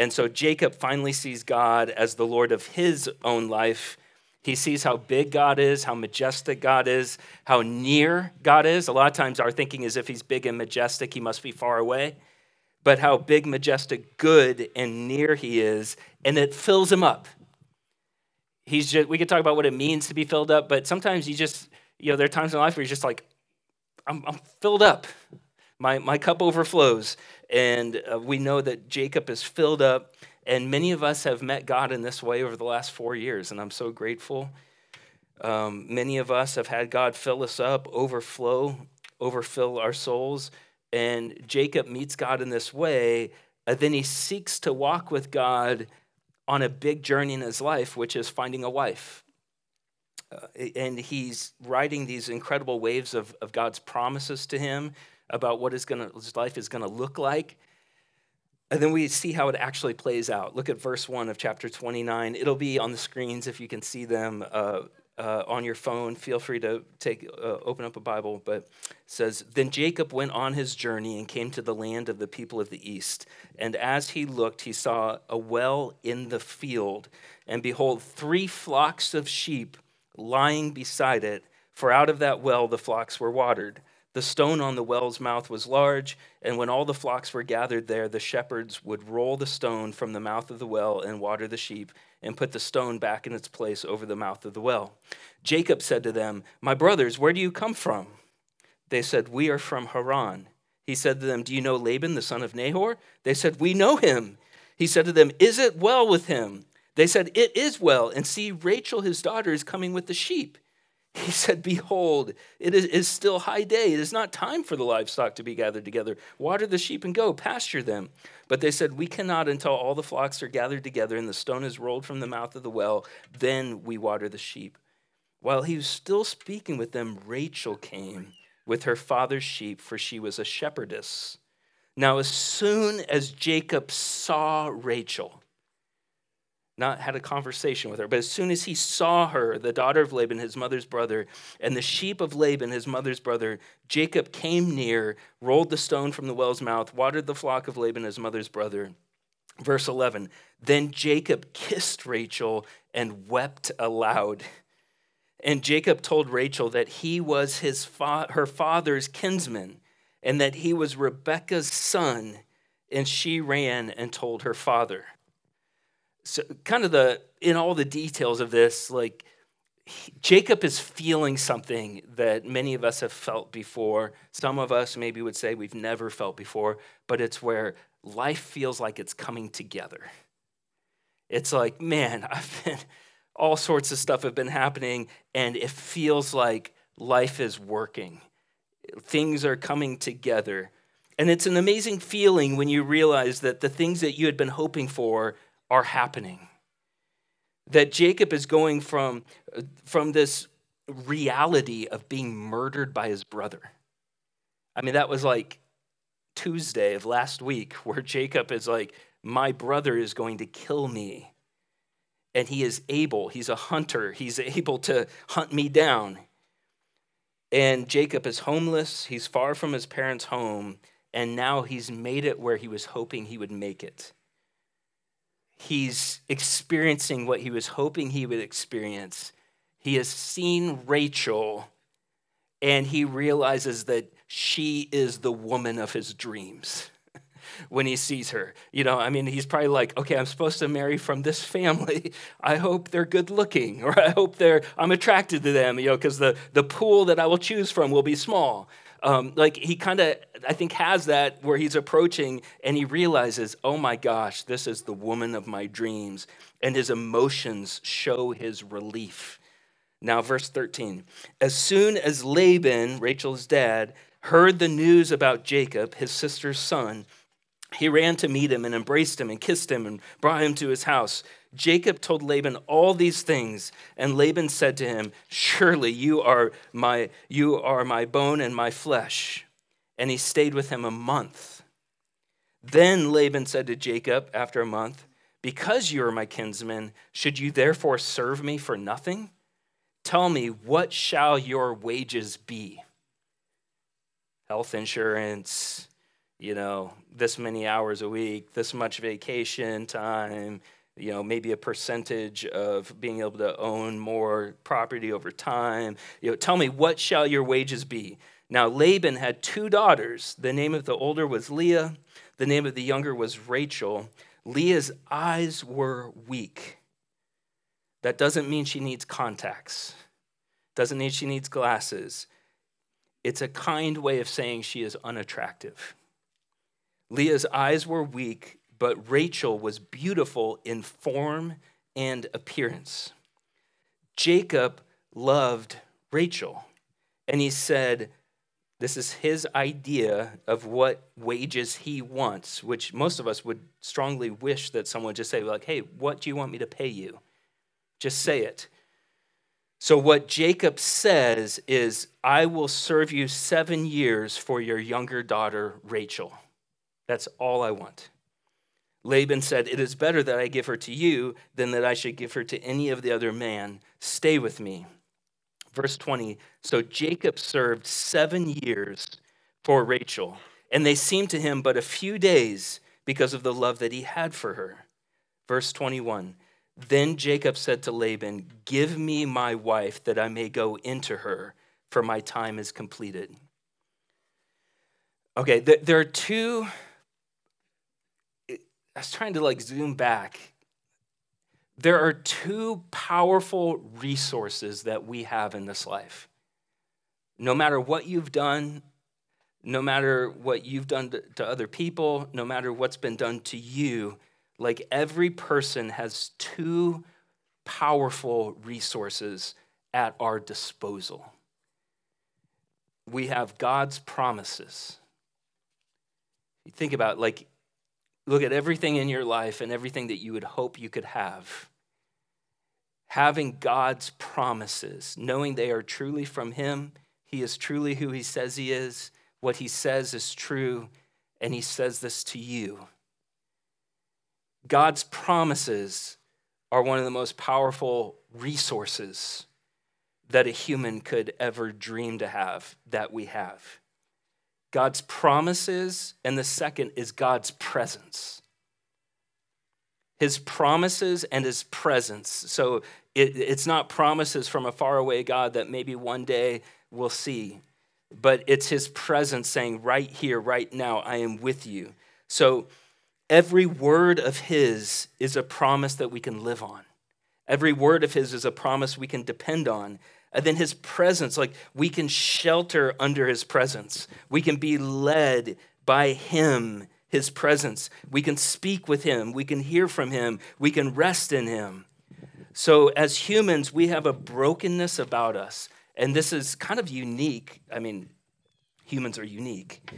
And so Jacob finally sees God as the Lord of his own life. He sees how big God is, how majestic God is, how near God is. A lot of times our thinking is if he's big and majestic, he must be far away. But how big, majestic, good, and near he is, and it fills him up. He's just, we could talk about what it means to be filled up, but sometimes you just, you know, there are times in life where you're just like, I'm, I'm filled up. My, my cup overflows. And uh, we know that Jacob is filled up. And many of us have met God in this way over the last four years. And I'm so grateful. Um, many of us have had God fill us up, overflow, overfill our souls. And Jacob meets God in this way. And then he seeks to walk with God on a big journey in his life, which is finding a wife. Uh, and he's riding these incredible waves of, of God's promises to him about what his, gonna, his life is going to look like. And then we see how it actually plays out. Look at verse 1 of chapter 29. It'll be on the screens if you can see them uh, uh, on your phone. Feel free to take, uh, open up a Bible. But says, Then Jacob went on his journey and came to the land of the people of the east. And as he looked, he saw a well in the field. And behold, three flocks of sheep lying beside it, for out of that well the flocks were watered. The stone on the well's mouth was large, and when all the flocks were gathered there, the shepherds would roll the stone from the mouth of the well and water the sheep, and put the stone back in its place over the mouth of the well. Jacob said to them, My brothers, where do you come from? They said, We are from Haran. He said to them, Do you know Laban, the son of Nahor? They said, We know him. He said to them, Is it well with him? They said, It is well. And see, Rachel, his daughter, is coming with the sheep. He said, Behold, it is, is, still high day. It is not time for the livestock to be gathered together. Water the sheep and go, pasture them. But they said, We cannot until all the flocks are gathered together and the stone is rolled from the mouth of the well. Then we water the sheep. While he was still speaking with them, Rachel came with her father's sheep, for she was a shepherdess. Now, as soon as Jacob saw Rachel, not had a conversation with her. But as soon as he saw her, the daughter of Laban, his mother's brother, and the sheep of Laban, his mother's brother, Jacob came near, rolled the stone from the well's mouth, watered the flock of Laban, his mother's brother. Verse 11 Then Jacob kissed Rachel and wept aloud. And Jacob told Rachel that he was his fa- her father's kinsman and that he was Rebekah's son. And she ran and told her father so kind of the in all the details of this like he, jacob is feeling something that many of us have felt before. Some of us maybe would say we've never felt before but it's where life feels like it's coming together. It's like man i've been all sorts of stuff have been happening and it feels like life is working. Things are coming together. And it's an amazing feeling when you realize that the things that you had been hoping for are happening. That Jacob is going from, from this reality of being murdered by his brother. I mean, that was like Tuesday of last week, where Jacob is like, My brother is going to kill me. And he is able, he's a hunter, he's able to hunt me down. And Jacob is homeless, he's far from his parents' home, and now he's made it where he was hoping he would make it he's experiencing what he was hoping he would experience. He has seen Rachel and he realizes that she is the woman of his dreams when he sees her. You know, I mean, he's probably like, okay, I'm supposed to marry from this family. I hope they're good looking, or I hope they're, I'm attracted to them, you know, because the, the pool that I will choose from will be small. Um, like he kind of, I think, has that where he's approaching and he realizes, oh my gosh, this is the woman of my dreams. And his emotions show his relief. Now, verse 13. As soon as Laban, Rachel's dad, heard the news about Jacob, his sister's son, he ran to meet him and embraced him and kissed him and brought him to his house. Jacob told Laban all these things, and Laban said to him, "Surely you are my you are my bone and my flesh." And he stayed with him a month. Then Laban said to Jacob after a month, "Because you are my kinsman, should you therefore serve me for nothing? Tell me, what shall your wages be?" Health insurance, you know, this many hours a week, this much vacation time, you know, maybe a percentage of being able to own more property over time. You know, tell me, what shall your wages be? Now, Laban had two daughters. The name of the older was Leah, the name of the younger was Rachel. Leah's eyes were weak. That doesn't mean she needs contacts, doesn't mean she needs glasses. It's a kind way of saying she is unattractive. Leah's eyes were weak, but Rachel was beautiful in form and appearance. Jacob loved Rachel, and he said, This is his idea of what wages he wants, which most of us would strongly wish that someone just say, like, hey, what do you want me to pay you? Just say it. So, what Jacob says is, I will serve you seven years for your younger daughter, Rachel. That's all I want. Laban said, It is better that I give her to you than that I should give her to any of the other man. Stay with me. Verse 20 So Jacob served seven years for Rachel, and they seemed to him but a few days because of the love that he had for her. Verse 21 Then Jacob said to Laban, Give me my wife that I may go into her, for my time is completed. Okay, there are two I was trying to like zoom back. There are two powerful resources that we have in this life. No matter what you've done, no matter what you've done to, to other people, no matter what's been done to you, like every person has two powerful resources at our disposal. We have God's promises. You think about like Look at everything in your life and everything that you would hope you could have. Having God's promises, knowing they are truly from Him, He is truly who He says He is, what He says is true, and He says this to you. God's promises are one of the most powerful resources that a human could ever dream to have that we have. God's promises, and the second is God's presence. His promises and his presence. So it, it's not promises from a faraway God that maybe one day we'll see, but it's his presence saying, right here, right now, I am with you. So every word of his is a promise that we can live on. Every word of his is a promise we can depend on. And then his presence, like we can shelter under his presence. We can be led by him, his presence. We can speak with him. We can hear from him. We can rest in him. So, as humans, we have a brokenness about us. And this is kind of unique. I mean, humans are unique.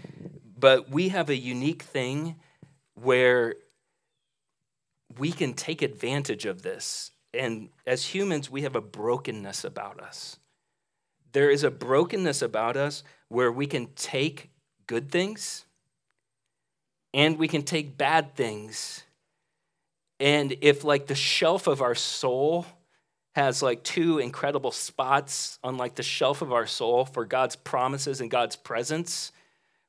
But we have a unique thing where we can take advantage of this and as humans, we have a brokenness about us. There is a brokenness about us where we can take good things and we can take bad things. And if, like, the shelf of our soul has like two incredible spots on like the shelf of our soul for God's promises and God's presence,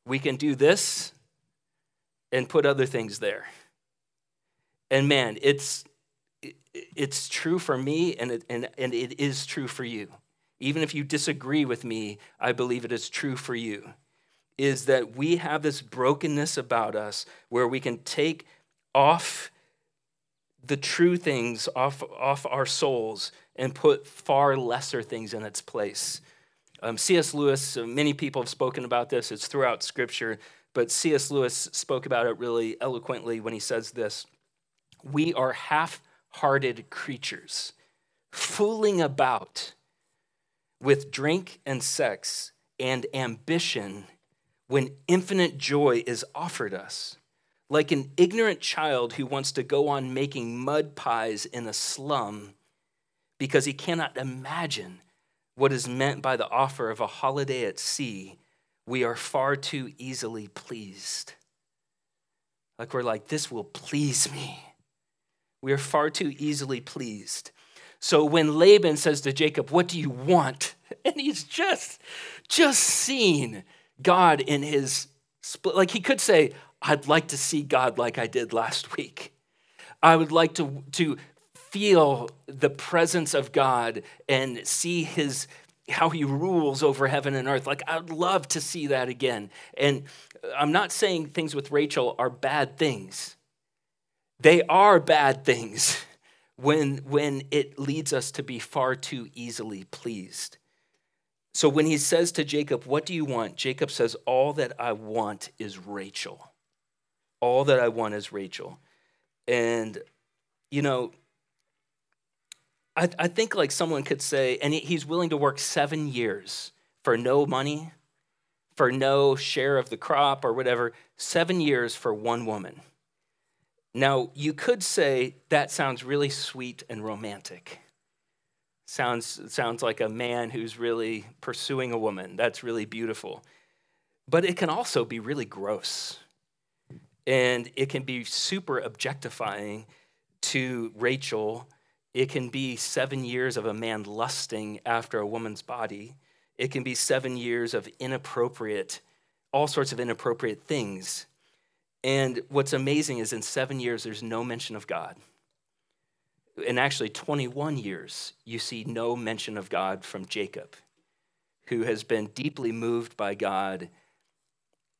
we can do this and put other things there. And man, it's it's true for me and it, and, and it is true for you. Even if you disagree with me, I believe it is true for you. Is that we have this brokenness about us where we can take off the true things off, off our souls and put far lesser things in its place. Um, C.S. Lewis, uh, many people have spoken about this, it's throughout Scripture, but C.S. Lewis spoke about it really eloquently when he says this We are half hearted creatures, fooling about with drink and sex and ambition when infinite joy is offered us. Like an ignorant child who wants to go on making mud pies in a slum because he cannot imagine what is meant by the offer of a holiday at sea, we are far too easily pleased. Like we're like, this will please me. We are far too easily pleased. So when Laban says to Jacob, What do you want? And he's just, just seen God in his Split, like he could say, I'd like to see God like I did last week. I would like to, to feel the presence of God and see his how he rules over heaven and earth. Like I'd love to see that again. And I'm not saying things with Rachel are bad things. They are bad things when when it leads us to be far too easily pleased. So when he says to Jacob, What do you want? Jacob says, All that I want is Rachel. All that I want is Rachel. And, you know, I, I think like someone could say, and he's willing to work seven years for no money, for no share of the crop or whatever, seven years for one woman. Now, you could say that sounds really sweet and romantic. Sounds, sounds like a man who's really pursuing a woman. That's really beautiful. But it can also be really gross. And it can be super objectifying to Rachel. It can be seven years of a man lusting after a woman's body. It can be seven years of inappropriate, all sorts of inappropriate things. And what's amazing is in seven years, there's no mention of God in actually 21 years, you see no mention of God from Jacob, who has been deeply moved by God.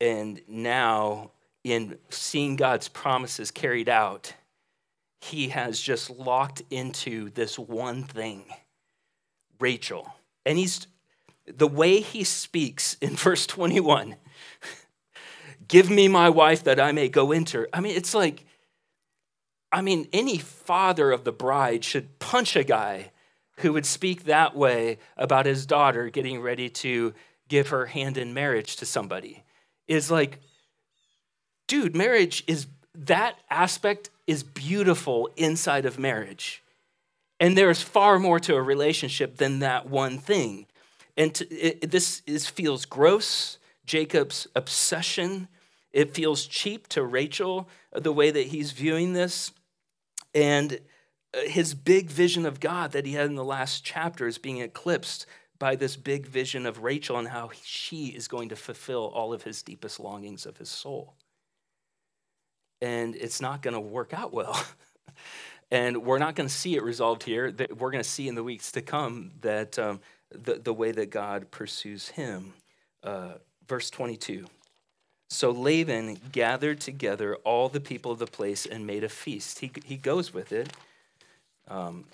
And now, in seeing God's promises carried out, he has just locked into this one thing Rachel. And he's the way he speaks in verse 21 give me my wife that I may go into I mean, it's like, I mean, any father of the bride should punch a guy who would speak that way about his daughter getting ready to give her hand in marriage to somebody. Is like, dude, marriage is that aspect is beautiful inside of marriage. And there's far more to a relationship than that one thing. And to, it, this is, feels gross. Jacob's obsession, it feels cheap to Rachel, the way that he's viewing this. And uh, his big vision of God that he had in the last chapter is being eclipsed by this big vision of Rachel and how she is going to fulfill all of his deepest longings of his soul. And it's not going to work out well. and we're not going to see it resolved here. We're going to see in the weeks to come that um, the, the way that God pursues him. Uh, verse 22. So Laban gathered together all the people of the place and made a feast. He, he goes with it. Um,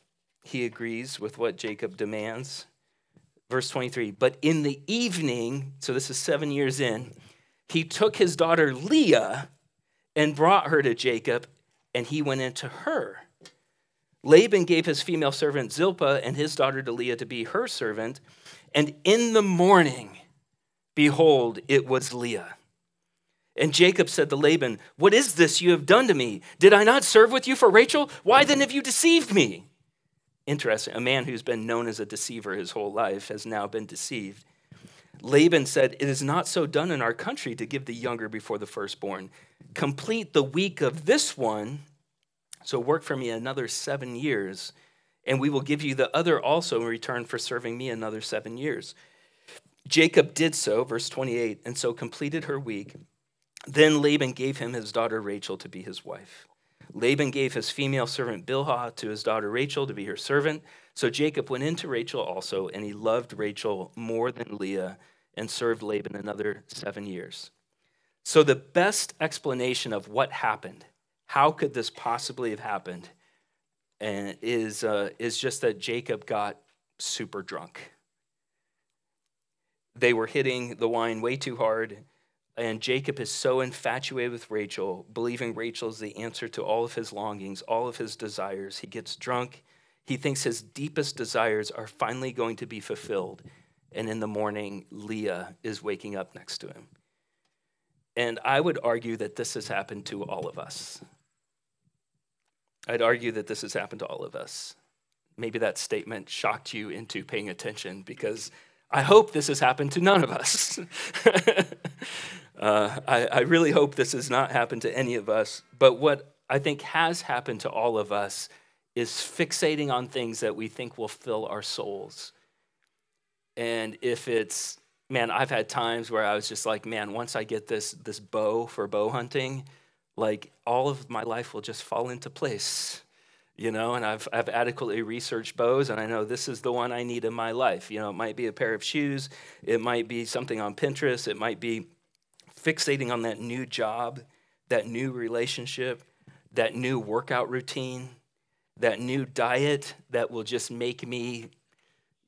he agrees with what Jacob demands. Verse 23 But in the evening, so this is seven years in, he took his daughter Leah and brought her to Jacob, and he went into her. Laban gave his female servant Zilpah and his daughter to Leah to be her servant. And in the morning, behold, it was Leah. And Jacob said to Laban, What is this you have done to me? Did I not serve with you for Rachel? Why then have you deceived me? Interesting. A man who's been known as a deceiver his whole life has now been deceived. Laban said, It is not so done in our country to give the younger before the firstborn. Complete the week of this one, so work for me another seven years, and we will give you the other also in return for serving me another seven years. Jacob did so, verse 28, and so completed her week. Then Laban gave him his daughter Rachel to be his wife. Laban gave his female servant Bilhah to his daughter Rachel to be her servant. So Jacob went into Rachel also, and he loved Rachel more than Leah and served Laban another seven years. So the best explanation of what happened, how could this possibly have happened, and is, uh, is just that Jacob got super drunk. They were hitting the wine way too hard and Jacob is so infatuated with Rachel, believing Rachel is the answer to all of his longings, all of his desires. He gets drunk. He thinks his deepest desires are finally going to be fulfilled. And in the morning, Leah is waking up next to him. And I would argue that this has happened to all of us. I'd argue that this has happened to all of us. Maybe that statement shocked you into paying attention because I hope this has happened to none of us. Uh, I, I really hope this has not happened to any of us. But what I think has happened to all of us is fixating on things that we think will fill our souls. And if it's man, I've had times where I was just like, man, once I get this this bow for bow hunting, like all of my life will just fall into place. You know, and I've, I've adequately researched bows, and I know this is the one I need in my life. You know, it might be a pair of shoes, it might be something on Pinterest, it might be fixating on that new job, that new relationship, that new workout routine, that new diet that will just make me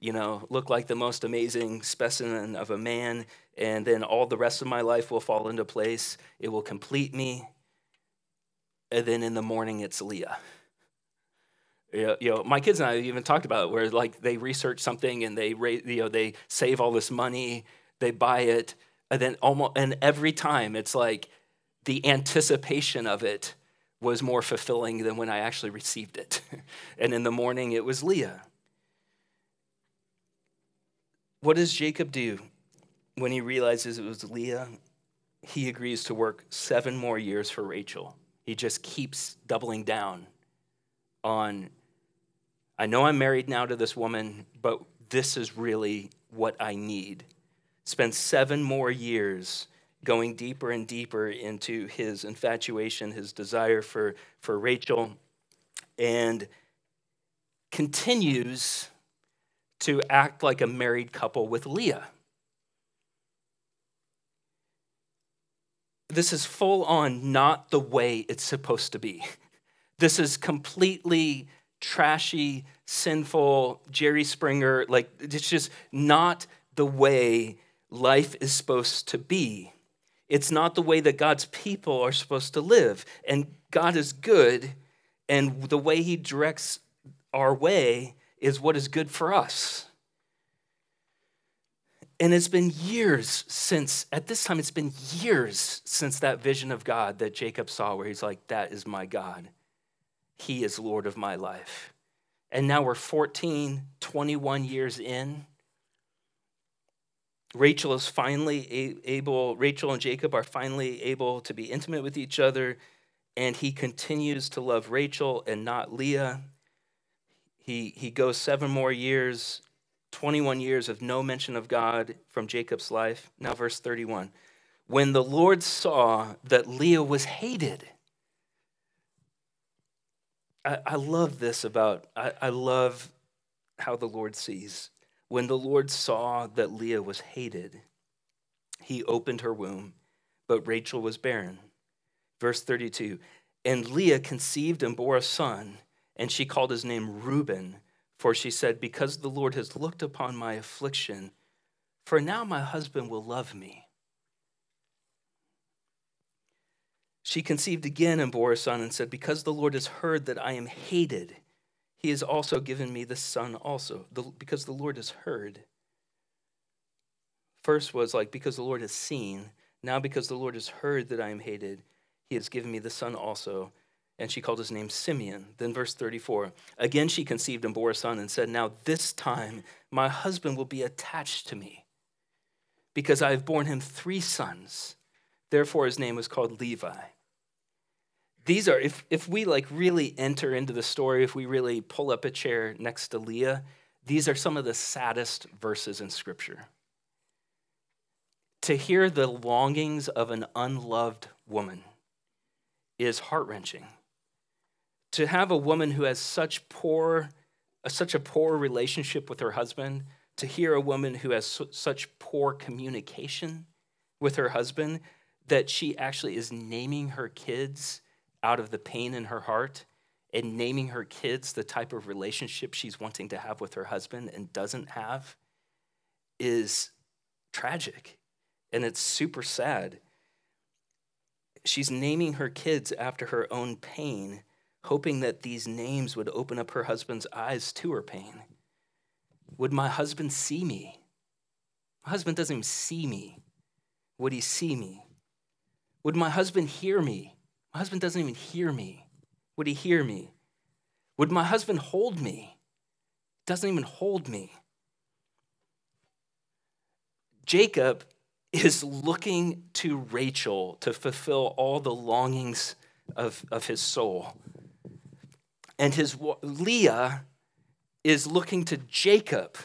you know, look like the most amazing specimen of a man, and then all the rest of my life will fall into place. It will complete me. And then in the morning, it's Leah. You know, my kids and I even talked about it, where like they research something and they, you know, they save all this money, they buy it, and then almost, and every time it's like the anticipation of it was more fulfilling than when I actually received it. and in the morning, it was Leah. What does Jacob do when he realizes it was Leah? He agrees to work seven more years for Rachel. He just keeps doubling down on, I know I'm married now to this woman, but this is really what I need. Spend seven more years going deeper and deeper into his infatuation, his desire for, for Rachel, and continues to act like a married couple with Leah. This is full on not the way it's supposed to be. This is completely trashy, sinful, Jerry Springer. Like, it's just not the way life is supposed to be. It's not the way that God's people are supposed to live. And God is good, and the way He directs our way is what is good for us. And it's been years since, at this time, it's been years since that vision of God that Jacob saw, where he's like, That is my God. He is Lord of my life. And now we're 14, 21 years in. Rachel is finally able, Rachel and Jacob are finally able to be intimate with each other, and he continues to love Rachel and not Leah. He, he goes seven more years, 21 years of no mention of God from Jacob's life. Now, verse 31. When the Lord saw that Leah was hated, I, I love this about, I, I love how the Lord sees. When the Lord saw that Leah was hated, he opened her womb, but Rachel was barren. Verse 32 And Leah conceived and bore a son and she called his name Reuben, for she said, Because the Lord has looked upon my affliction, for now my husband will love me. She conceived again and bore a son and said, Because the Lord has heard that I am hated, he has also given me the son also, because the Lord has heard. First was like, Because the Lord has seen. Now, because the Lord has heard that I am hated, he has given me the son also and she called his name Simeon. Then, verse 34 again she conceived and bore a son and said, Now this time my husband will be attached to me because I have borne him three sons. Therefore, his name was called Levi. These are, if, if we like really enter into the story, if we really pull up a chair next to Leah, these are some of the saddest verses in Scripture. To hear the longings of an unloved woman is heart wrenching to have a woman who has such poor uh, such a poor relationship with her husband to hear a woman who has such poor communication with her husband that she actually is naming her kids out of the pain in her heart and naming her kids the type of relationship she's wanting to have with her husband and doesn't have is tragic and it's super sad. She's naming her kids after her own pain hoping that these names would open up her husband's eyes to her pain. Would my husband see me? My husband doesn't even see me. Would he see me? Would my husband hear me? My husband doesn't even hear me. Would he hear me? Would my husband hold me? Doesn't even hold me. Jacob is looking to Rachel to fulfill all the longings of, of his soul and his Leah is looking to Jacob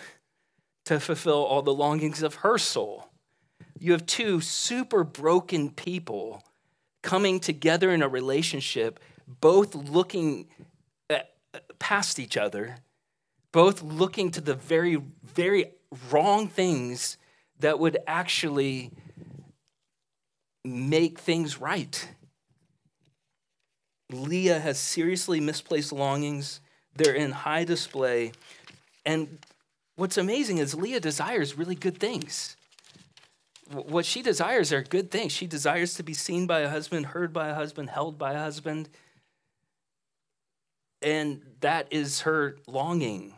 to fulfill all the longings of her soul. you have two super broken people coming together in a relationship, both looking uh, uh, past each other, both looking to the very, very wrong things that would actually make things right. Leah has seriously misplaced longings. They're in high display. And what's amazing is Leah desires really good things. What she desires are good things. She desires to be seen by a husband, heard by a husband, held by a husband. And that is her longing.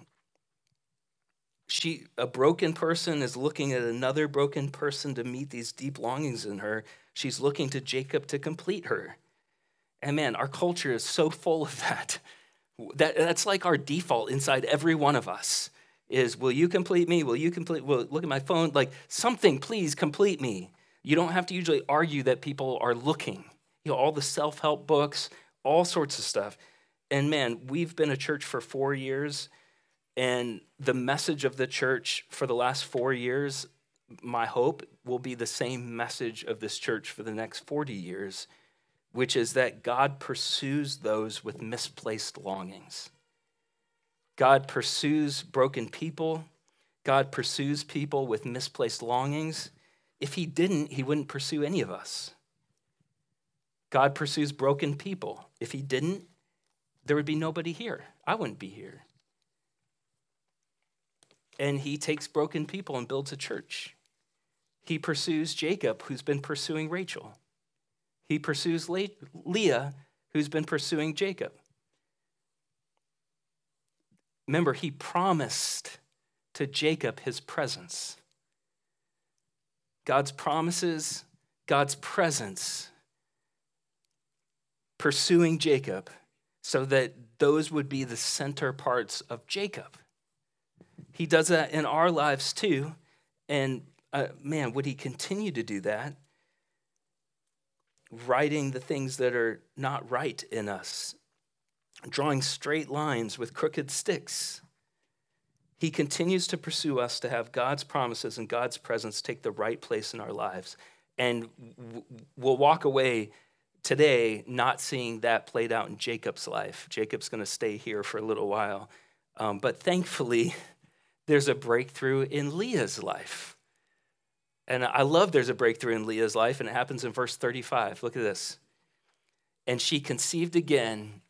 She, a broken person, is looking at another broken person to meet these deep longings in her. She's looking to Jacob to complete her. And man, our culture is so full of that. that that's like our default inside every one of us is will you complete me? Will you complete? Will look at my phone like something, please complete me. You don't have to usually argue that people are looking. You know, all the self-help books, all sorts of stuff. And man, we've been a church for 4 years and the message of the church for the last 4 years, my hope will be the same message of this church for the next 40 years, which is that God pursues those with misplaced longings. God pursues broken people. God pursues people with misplaced longings. If He didn't, He wouldn't pursue any of us. God pursues broken people. If He didn't, there would be nobody here. I wouldn't be here. And He takes broken people and builds a church. He pursues Jacob, who's been pursuing Rachel. He pursues Leah, who's been pursuing Jacob. Remember, he promised to Jacob his presence. God's promises, God's presence, pursuing Jacob so that those would be the center parts of Jacob. He does that in our lives too. And uh, man, would he continue to do that? Righting the things that are not right in us drawing straight lines with crooked sticks. He continues to pursue us to have God's promises and God's presence take the right place in our lives. And we'll walk away today not seeing that played out in Jacob's life. Jacob's going to stay here for a little while. Um, but thankfully, there's a breakthrough in Leah's life. And I love there's a breakthrough in Leah's life, and it happens in verse 35. Look at this. And she conceived again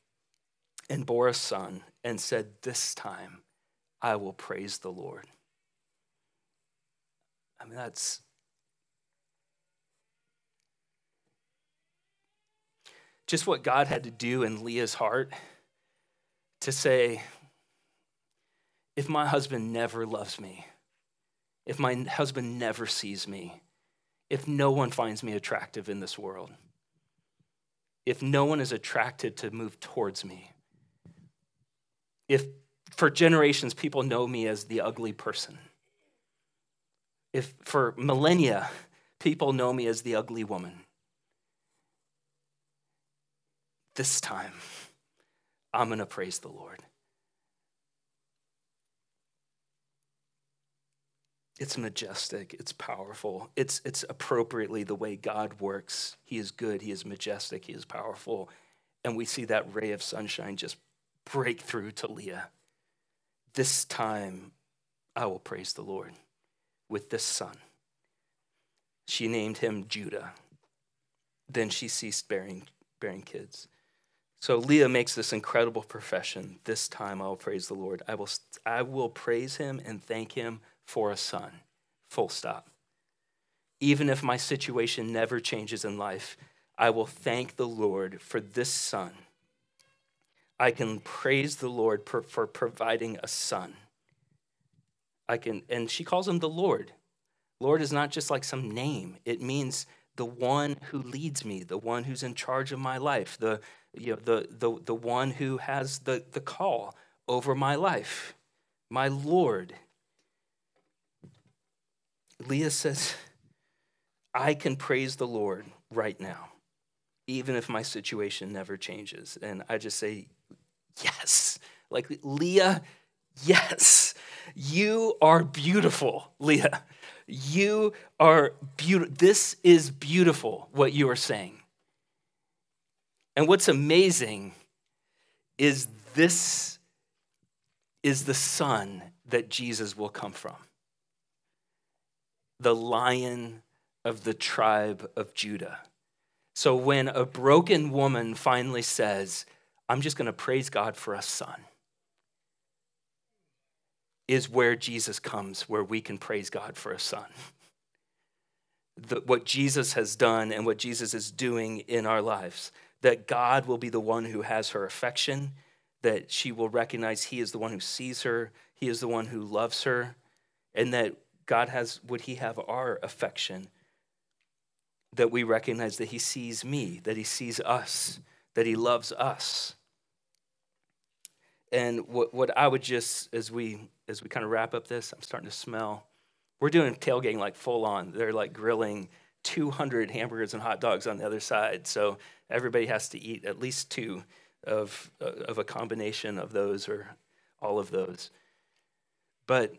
and bore a son and said, This time I will praise the Lord. I mean, that's. Just what God had to do in Leah's heart to say, if my husband never loves me, if my husband never sees me, if no one finds me attractive in this world, if no one is attracted to move towards me, if for generations people know me as the ugly person, if for millennia people know me as the ugly woman, this time I'm going to praise the Lord. It's majestic, it's powerful, it's, it's appropriately the way God works. He is good, He is majestic, He is powerful. And we see that ray of sunshine just breakthrough to Leah. This time I will praise the Lord with this son. She named him Judah. Then she ceased bearing, bearing kids. So Leah makes this incredible profession. This time I will praise the Lord. I will, I will praise him and thank him for a son. Full stop. Even if my situation never changes in life, I will thank the Lord for this son I can praise the Lord for, for providing a son. I can, and she calls him the Lord. Lord is not just like some name. It means the one who leads me, the one who's in charge of my life, the, you know, the, the, the one who has the, the call over my life, my Lord. Leah says, I can praise the Lord right now, even if my situation never changes. And I just say, yes. Like, Leah, yes. You are beautiful, Leah. You are beautiful. This is beautiful, what you are saying. And what's amazing is this is the son that Jesus will come from. The lion of the tribe of Judah. So when a broken woman finally says, I'm just going to praise God for a son, is where Jesus comes, where we can praise God for a son. The, what Jesus has done and what Jesus is doing in our lives, that God will be the one who has her affection, that she will recognize He is the one who sees her, He is the one who loves her, and that God has, would He have our affection? that we recognize that He sees me, that He sees us, that He loves us. And what, what I would just, as we as we kind of wrap up this, I'm starting to smell. We're doing tailgating like full on. They're like grilling 200 hamburgers and hot dogs on the other side. So everybody has to eat at least two of, of a combination of those or all of those. But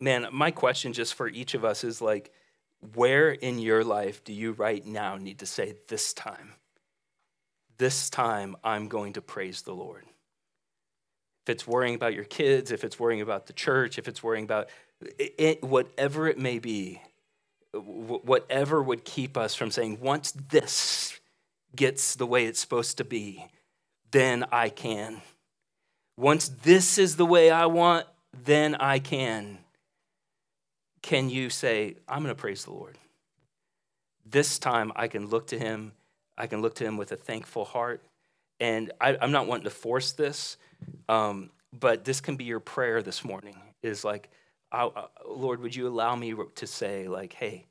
man, my question just for each of us is like, where in your life do you right now need to say, This time, this time I'm going to praise the Lord? If it's worrying about your kids, if it's worrying about the church, if it's worrying about it, whatever it may be, whatever would keep us from saying, once this gets the way it's supposed to be, then I can. Once this is the way I want, then I can can you say, I'm going to praise the Lord? This time I can look to him. I can look to him with a thankful heart. And I, am not wanting to force this, um, but this can be your prayer this morning is like, uh, Lord, would you allow me to say, like, hey,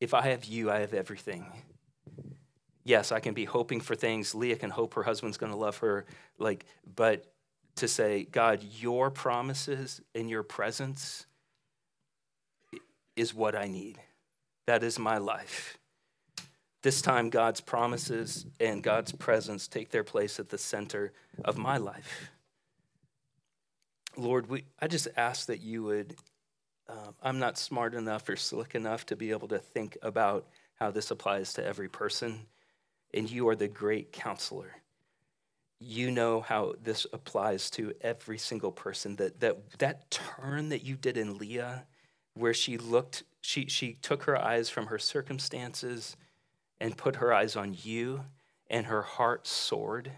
if I have you, I have everything. Yes, I can be hoping for things. Leah can hope her husband's going to love her, like, but to say, God, your promises and your presence is what I need. That is my life. This time, God's promises and God's presence take their place at the center of my life. Lord, we, I just ask that you would. Uh, I'm not smart enough or slick enough to be able to think about how this applies to every person, and you are the great counselor. You know how this applies to every single person. That, that, that turn that you did in Leah where she looked, she, she took her eyes from her circumstances and put her eyes on you, and her heart soared.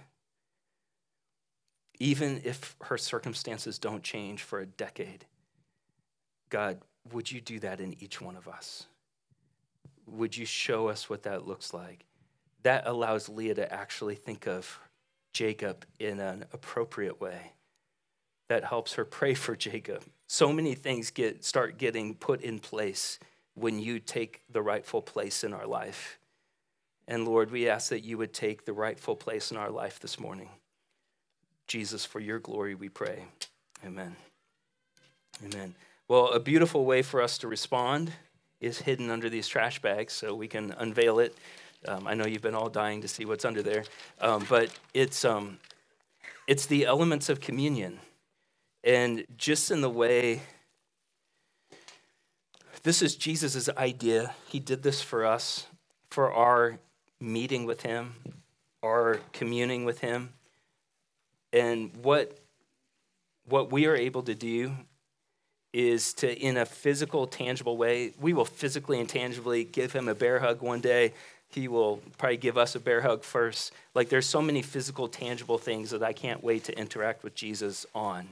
Even if her circumstances don't change for a decade, God, would you do that in each one of us? Would you show us what that looks like? That allows Leah to actually think of Jacob in an appropriate way. That helps her pray for Jacob so many things get start getting put in place when you take the rightful place in our life. And Lord, we ask that you would take the rightful place in our life this morning. Jesus, for your glory, we pray. Amen. Amen. Well, a beautiful way for us to respond is hidden under these trash bags, so we can unveil it. Um, I know you've been all dying to see what's under there, um, but it's, um, it's the elements of communion. And just in the way, this is Jesus' idea. He did this for us, for our meeting with Him, our communing with Him. And what, what we are able to do is to, in a physical, tangible way, we will physically and tangibly give Him a bear hug one day. He will probably give us a bear hug first. Like, there's so many physical, tangible things that I can't wait to interact with Jesus on.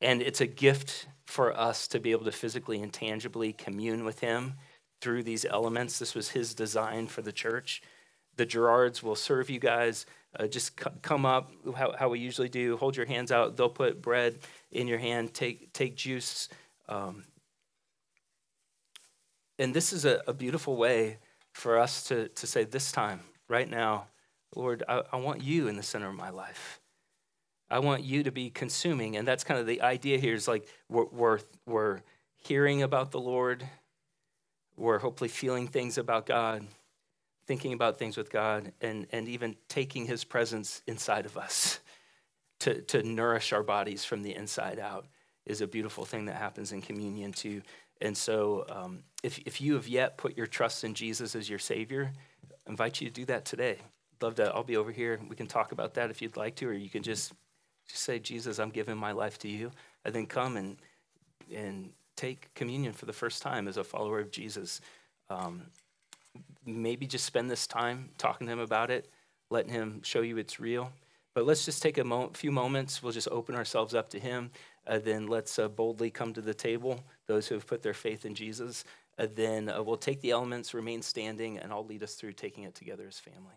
And it's a gift for us to be able to physically and tangibly commune with Him through these elements. This was His design for the church. The Gerards will serve you guys. Uh, just c- come up how, how, we usually do. Hold your hands out. They'll put bread in your hand. Take take juice. Um, and this is a, a, beautiful way for us to, to say this time, right now, Lord, I, I want you in the center of my life. I want you to be consuming. And that's kind of the idea here is like we're, we're, we're hearing about the Lord, we're hopefully feeling things about God, thinking about things with God, and, and even taking his presence inside of us to, to nourish our bodies from the inside out. is a beautiful thing that happens in communion too. And so, um, if, if you have yet put your trust in Jesus as your Savior, I invite you to do that today. Love to. I'll be over here. We can talk about that if you'd like to, or you can just just say, Jesus, I'm giving my life to you, and then come and and take communion for the first time as a follower of Jesus. Um, maybe just spend this time talking to him about it, letting him show you it's real. But let's just take a mo- few moments. We'll just open ourselves up to him. Uh, then let's uh, boldly come to the table, those who have put their faith in Jesus. Uh, then uh, we'll take the elements, remain standing, and I'll lead us through taking it together as family.